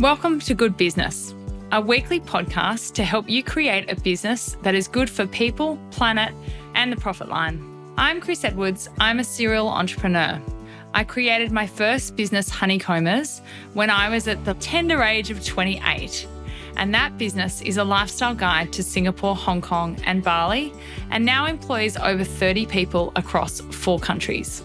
Welcome to Good Business, a weekly podcast to help you create a business that is good for people, planet, and the profit line. I'm Chris Edwards. I'm a serial entrepreneur. I created my first business, Honeycombers, when I was at the tender age of 28. And that business is a lifestyle guide to Singapore, Hong Kong, and Bali, and now employs over 30 people across four countries.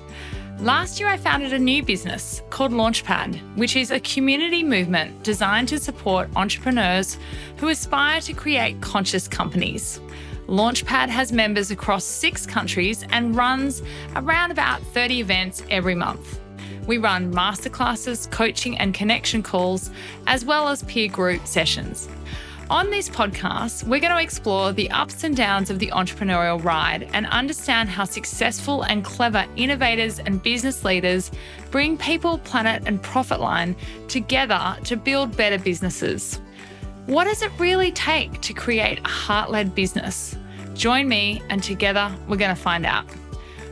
Last year, I founded a new business called Launchpad, which is a community movement designed to support entrepreneurs who aspire to create conscious companies. Launchpad has members across six countries and runs around about 30 events every month. We run masterclasses, coaching, and connection calls, as well as peer group sessions. On this podcast, we're going to explore the ups and downs of the entrepreneurial ride and understand how successful and clever innovators and business leaders bring people, planet, and profit line together to build better businesses. What does it really take to create a heart led business? Join me, and together we're going to find out.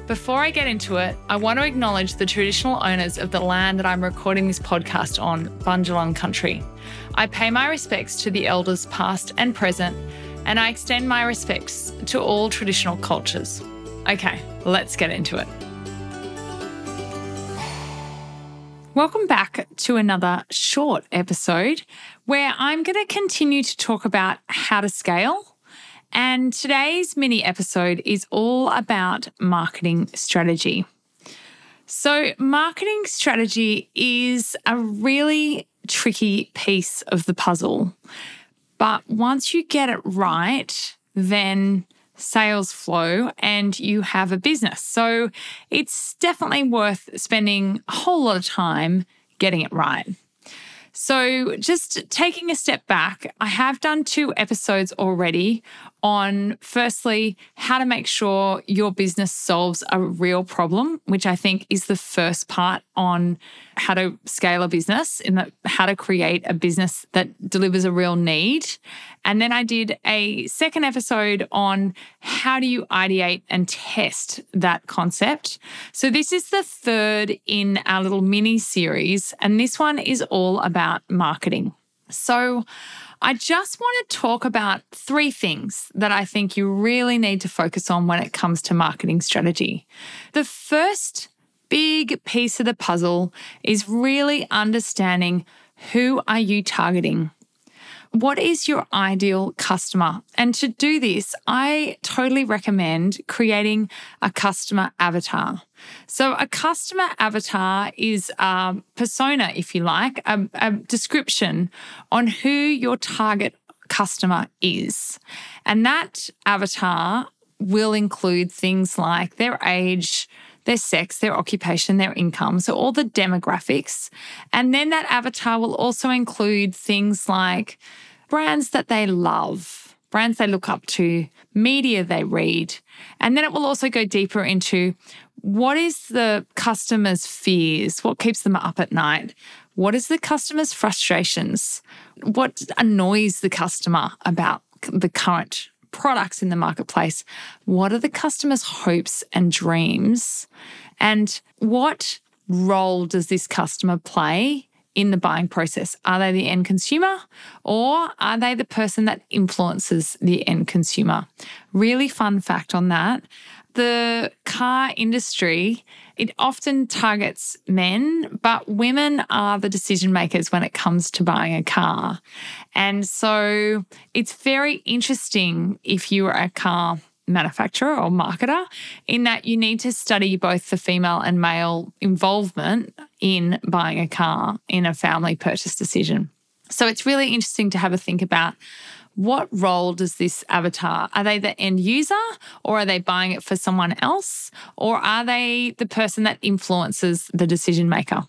Before I get into it, I want to acknowledge the traditional owners of the land that I'm recording this podcast on, Bundjalung country. I pay my respects to the elders past and present, and I extend my respects to all traditional cultures. Okay, let's get into it. Welcome back to another short episode where I'm going to continue to talk about how to scale and today's mini episode is all about marketing strategy. So, marketing strategy is a really tricky piece of the puzzle. But once you get it right, then sales flow and you have a business. So, it's definitely worth spending a whole lot of time getting it right. So, just taking a step back, I have done two episodes already on firstly, how to make sure your business solves a real problem, which I think is the first part on how to scale a business, in that how to create a business that delivers a real need. And then I did a second episode on how do you ideate and test that concept. So this is the third in our little mini series, and this one is all about marketing. So I just want to talk about three things that I think you really need to focus on when it comes to marketing strategy. The first big piece of the puzzle is really understanding who are you targeting? What is your ideal customer? And to do this, I totally recommend creating a customer avatar. So, a customer avatar is a persona, if you like, a, a description on who your target customer is. And that avatar will include things like their age, their sex, their occupation, their income, so all the demographics. And then that avatar will also include things like brands that they love, brands they look up to, media they read. And then it will also go deeper into what is the customer's fears? What keeps them up at night? What is the customer's frustrations? What annoys the customer about the current products in the marketplace? What are the customer's hopes and dreams? And what role does this customer play in the buying process? Are they the end consumer or are they the person that influences the end consumer? Really fun fact on that. The car industry, it often targets men, but women are the decision makers when it comes to buying a car. And so it's very interesting if you are a car manufacturer or marketer in that you need to study both the female and male involvement in buying a car in a family purchase decision. So it's really interesting to have a think about what role does this avatar? Are they the end user or are they buying it for someone else? Or are they the person that influences the decision maker?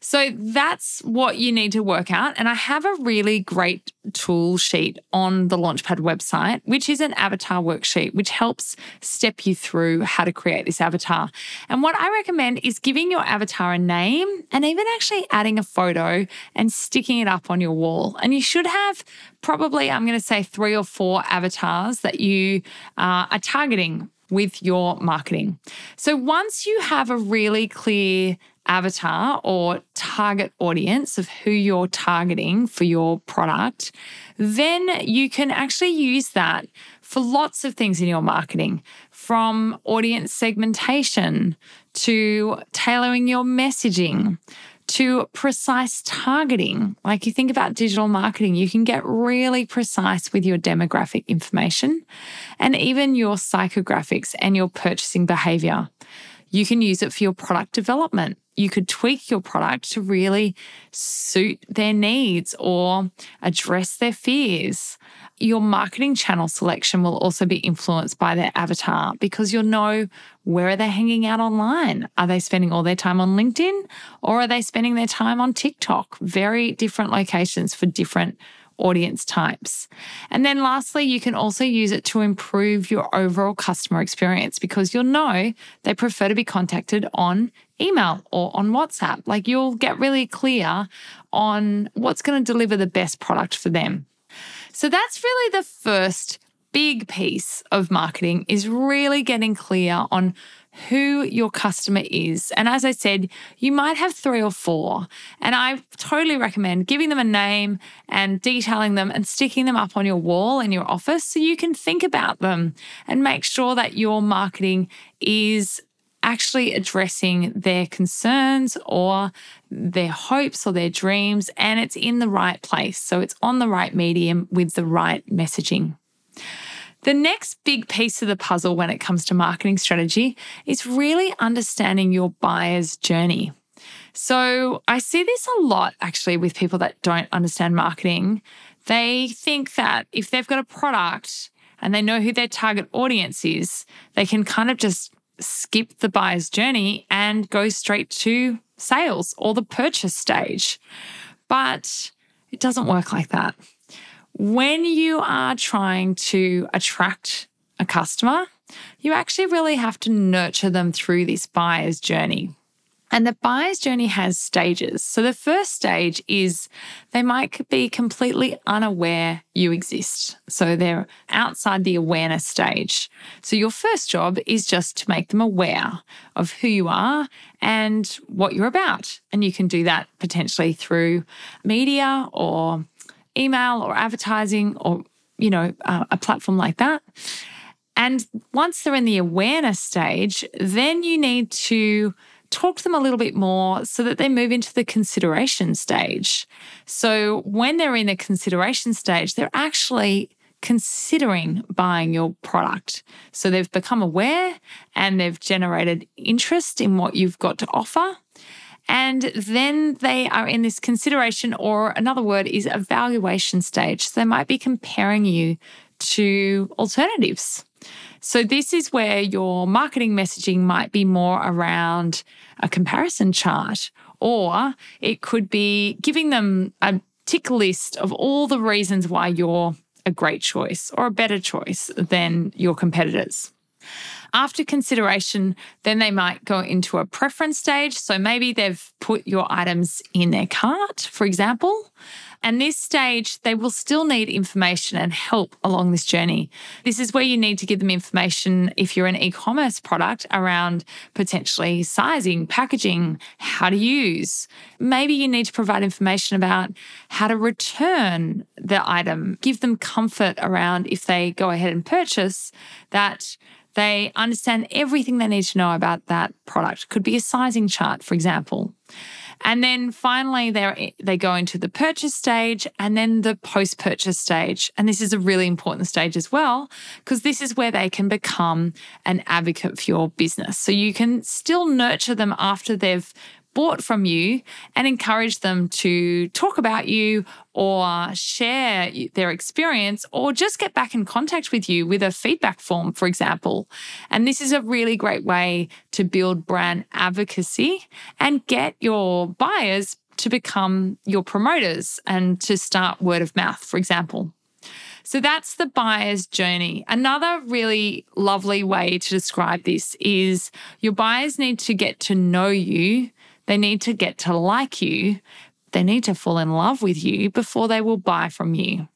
So that's what you need to work out. And I have a really great tool sheet on the Launchpad website, which is an avatar worksheet, which helps step you through how to create this avatar. And what I recommend is giving your avatar a name and even actually adding a photo and sticking it up on your wall. And you should have probably, I'm going to say, three or four avatars that you uh, are targeting with your marketing. So once you have a really clear avatar or target audience of who you're targeting for your product, then you can actually use that for lots of things in your marketing from audience segmentation to tailoring your messaging to precise targeting. Like you think about digital marketing, you can get really precise with your demographic information and even your psychographics and your purchasing behavior. You can use it for your product development. You could tweak your product to really suit their needs or address their fears. Your marketing channel selection will also be influenced by their avatar because you'll know where are they hanging out online? Are they spending all their time on LinkedIn or are they spending their time on TikTok? Very different locations for different audience types. And then lastly, you can also use it to improve your overall customer experience because you'll know they prefer to be contacted on email or on WhatsApp. Like you'll get really clear on what's going to deliver the best product for them. So that's really the first big piece of marketing is really getting clear on who your customer is. And as I said, you might have three or four. And I totally recommend giving them a name and detailing them and sticking them up on your wall in your office so you can think about them and make sure that your marketing is actually addressing their concerns or their hopes or their dreams and it's in the right place. So it's on the right medium with the right messaging. The next big piece of the puzzle when it comes to marketing strategy is really understanding your buyer's journey. So I see this a lot actually with people that don't understand marketing. They think that if they've got a product and they know who their target audience is, they can kind of just skip the buyer's journey and go straight to sales or the purchase stage. But it doesn't work like that when you are trying to attract a customer, you actually really have to nurture them through this buyer's journey. And the buyer's journey has stages. So the first stage is they might be completely unaware you exist. So they're outside the awareness stage. So your first job is just to make them aware of who you are and what you're about. And you can do that potentially through media or email or advertising or, you know, uh, a platform like that. And once they're in the awareness stage, then you need to talk to them a little bit more so that they move into the consideration stage. So when they're in the consideration stage, they're actually considering buying your product. So they've become aware and they've generated interest in what you've got to offer. And then they are in this consideration, or another word is evaluation stage. So they might be comparing you to alternatives. So, this is where your marketing messaging might be more around a comparison chart, or it could be giving them a tick list of all the reasons why you're a great choice or a better choice than your competitors. After consideration, then they might go into a preference stage. So maybe they've put your items in their cart, for example. And this stage, they will still need information and help along this journey. This is where you need to give them information if you're an e commerce product around potentially sizing, packaging, how to use. Maybe you need to provide information about how to return the item, give them comfort around if they go ahead and purchase that they understand everything they need to know about that product. Could be a sizing chart, for example. And then finally, they they go into the purchase stage and then the post purchase stage. And this is a really important stage as well, because this is where they can become an advocate for your business. So you can still nurture them after they've bought from you and encourage them to talk about you or share their experience or just get back in contact with you with a feedback form, for example. And this is a really great way to build brand advocacy and get your buyers to become your promoters and to start word of mouth, for example. So that's the buyer's journey. Another really lovely way to describe this is your buyers need to get to know you they need to get to like you. They need to fall in love with you before they will buy from you.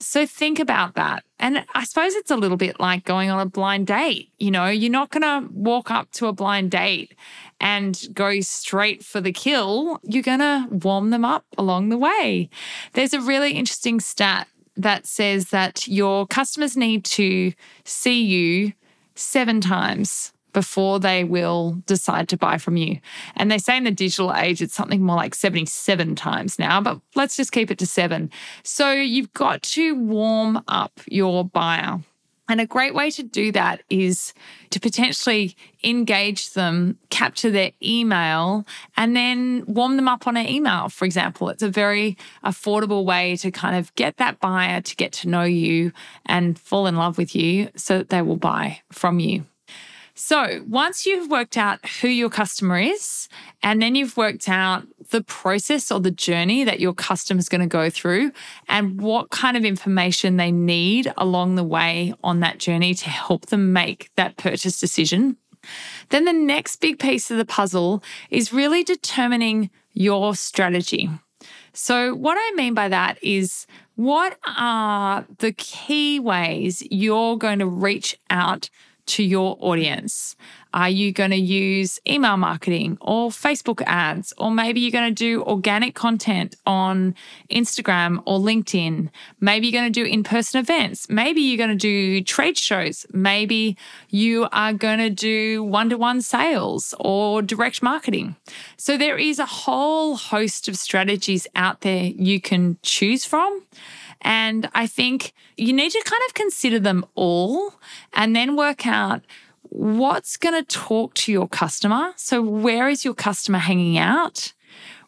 So think about that. And I suppose it's a little bit like going on a blind date. You know, you're not going to walk up to a blind date and go straight for the kill. You're going to warm them up along the way. There's a really interesting stat that says that your customers need to see you seven times before they will decide to buy from you. And they say in the digital age, it's something more like 77 times now, but let's just keep it to seven. So you've got to warm up your buyer. And a great way to do that is to potentially engage them, capture their email, and then warm them up on an email, for example. It's a very affordable way to kind of get that buyer to get to know you and fall in love with you so that they will buy from you. So, once you've worked out who your customer is, and then you've worked out the process or the journey that your customer is going to go through and what kind of information they need along the way on that journey to help them make that purchase decision, then the next big piece of the puzzle is really determining your strategy. So, what I mean by that is what are the key ways you're going to reach out to your audience? Are you going to use email marketing or Facebook ads? Or maybe you're going to do organic content on Instagram or LinkedIn. Maybe you're going to do in person events. Maybe you're going to do trade shows. Maybe you are going to do one to one sales or direct marketing. So there is a whole host of strategies out there you can choose from. And I think you need to kind of consider them all and then work out what's going to talk to your customer. So, where is your customer hanging out?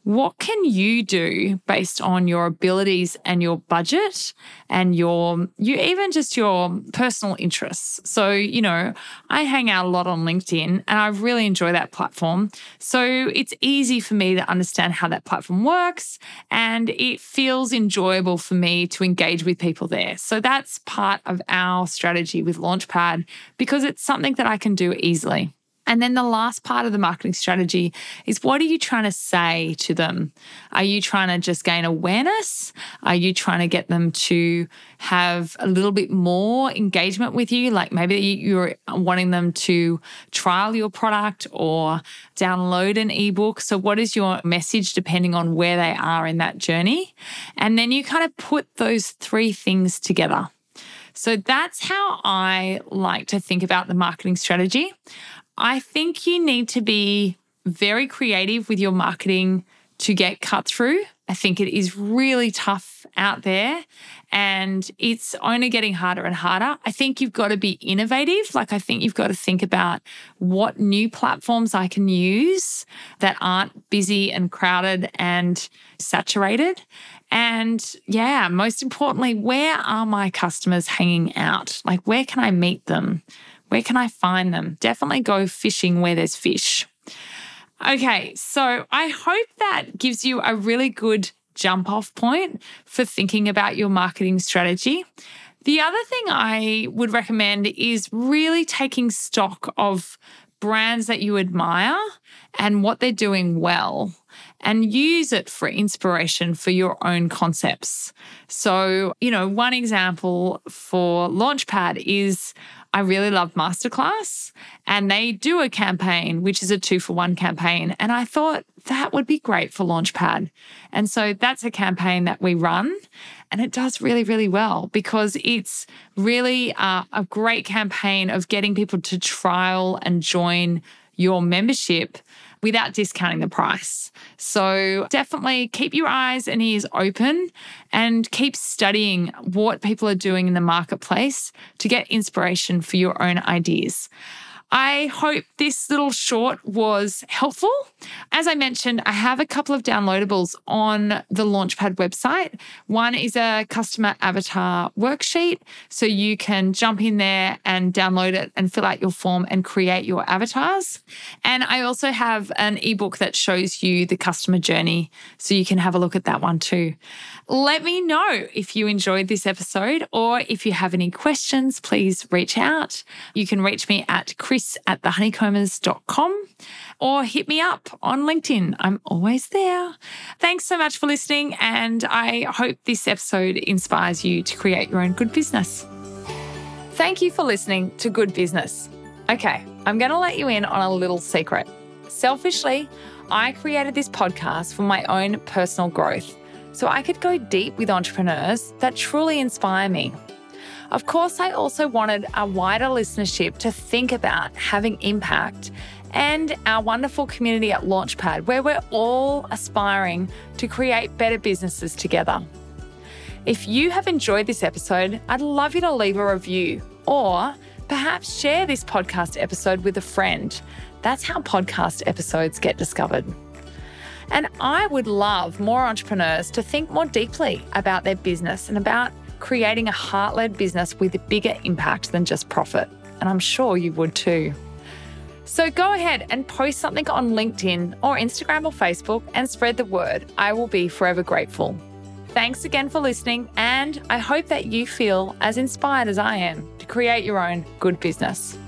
What can you do based on your abilities and your budget and your you even just your personal interests? So, you know, I hang out a lot on LinkedIn and I really enjoy that platform. So, it's easy for me to understand how that platform works and it feels enjoyable for me to engage with people there. So, that's part of our strategy with Launchpad because it's something that I can do easily. And then the last part of the marketing strategy is what are you trying to say to them? Are you trying to just gain awareness? Are you trying to get them to have a little bit more engagement with you? Like maybe you're wanting them to trial your product or download an ebook. So, what is your message depending on where they are in that journey? And then you kind of put those three things together. So that's how I like to think about the marketing strategy. I think you need to be very creative with your marketing to get cut through. I think it is really tough out there and it's only getting harder and harder. I think you've got to be innovative. Like, I think you've got to think about what new platforms I can use that aren't busy and crowded and saturated. And yeah, most importantly, where are my customers hanging out? Like, where can I meet them? Where can I find them? Definitely go fishing where there's fish. Okay, so I hope that gives you a really good jump off point for thinking about your marketing strategy. The other thing I would recommend is really taking stock of brands that you admire and what they're doing well and use it for inspiration for your own concepts. So, you know, one example for Launchpad is I really love Masterclass and they do a campaign, which is a two for one campaign. And I thought that would be great for Launchpad. And so that's a campaign that we run and it does really, really well because it's really uh, a great campaign of getting people to trial and join your membership without discounting the price. So definitely keep your eyes and ears open and keep studying what people are doing in the marketplace to get inspiration for your own ideas. I hope this little short was helpful. As I mentioned, I have a couple of downloadables on the Launchpad website. One is a customer avatar worksheet. So you can jump in there and download it and fill out your form and create your avatars. And I also have an ebook that shows you the customer journey. So you can have a look at that one too. Let me know if you enjoyed this episode or if you have any questions, please reach out. You can reach me at chris at thehoneycombers.com or hit me up on LinkedIn. I'm always there. Thanks so much for listening, and I hope this episode inspires you to create your own good business. Thank you for listening to Good Business. Okay, I'm going to let you in on a little secret. Selfishly, I created this podcast for my own personal growth so I could go deep with entrepreneurs that truly inspire me. Of course, I also wanted a wider listenership to think about having impact and our wonderful community at Launchpad, where we're all aspiring to create better businesses together. If you have enjoyed this episode, I'd love you to leave a review or perhaps share this podcast episode with a friend. That's how podcast episodes get discovered. And I would love more entrepreneurs to think more deeply about their business and about creating a heart led business with a bigger impact than just profit. And I'm sure you would too. So go ahead and post something on LinkedIn or Instagram or Facebook and spread the word. I will be forever grateful. Thanks again for listening, and I hope that you feel as inspired as I am to create your own good business.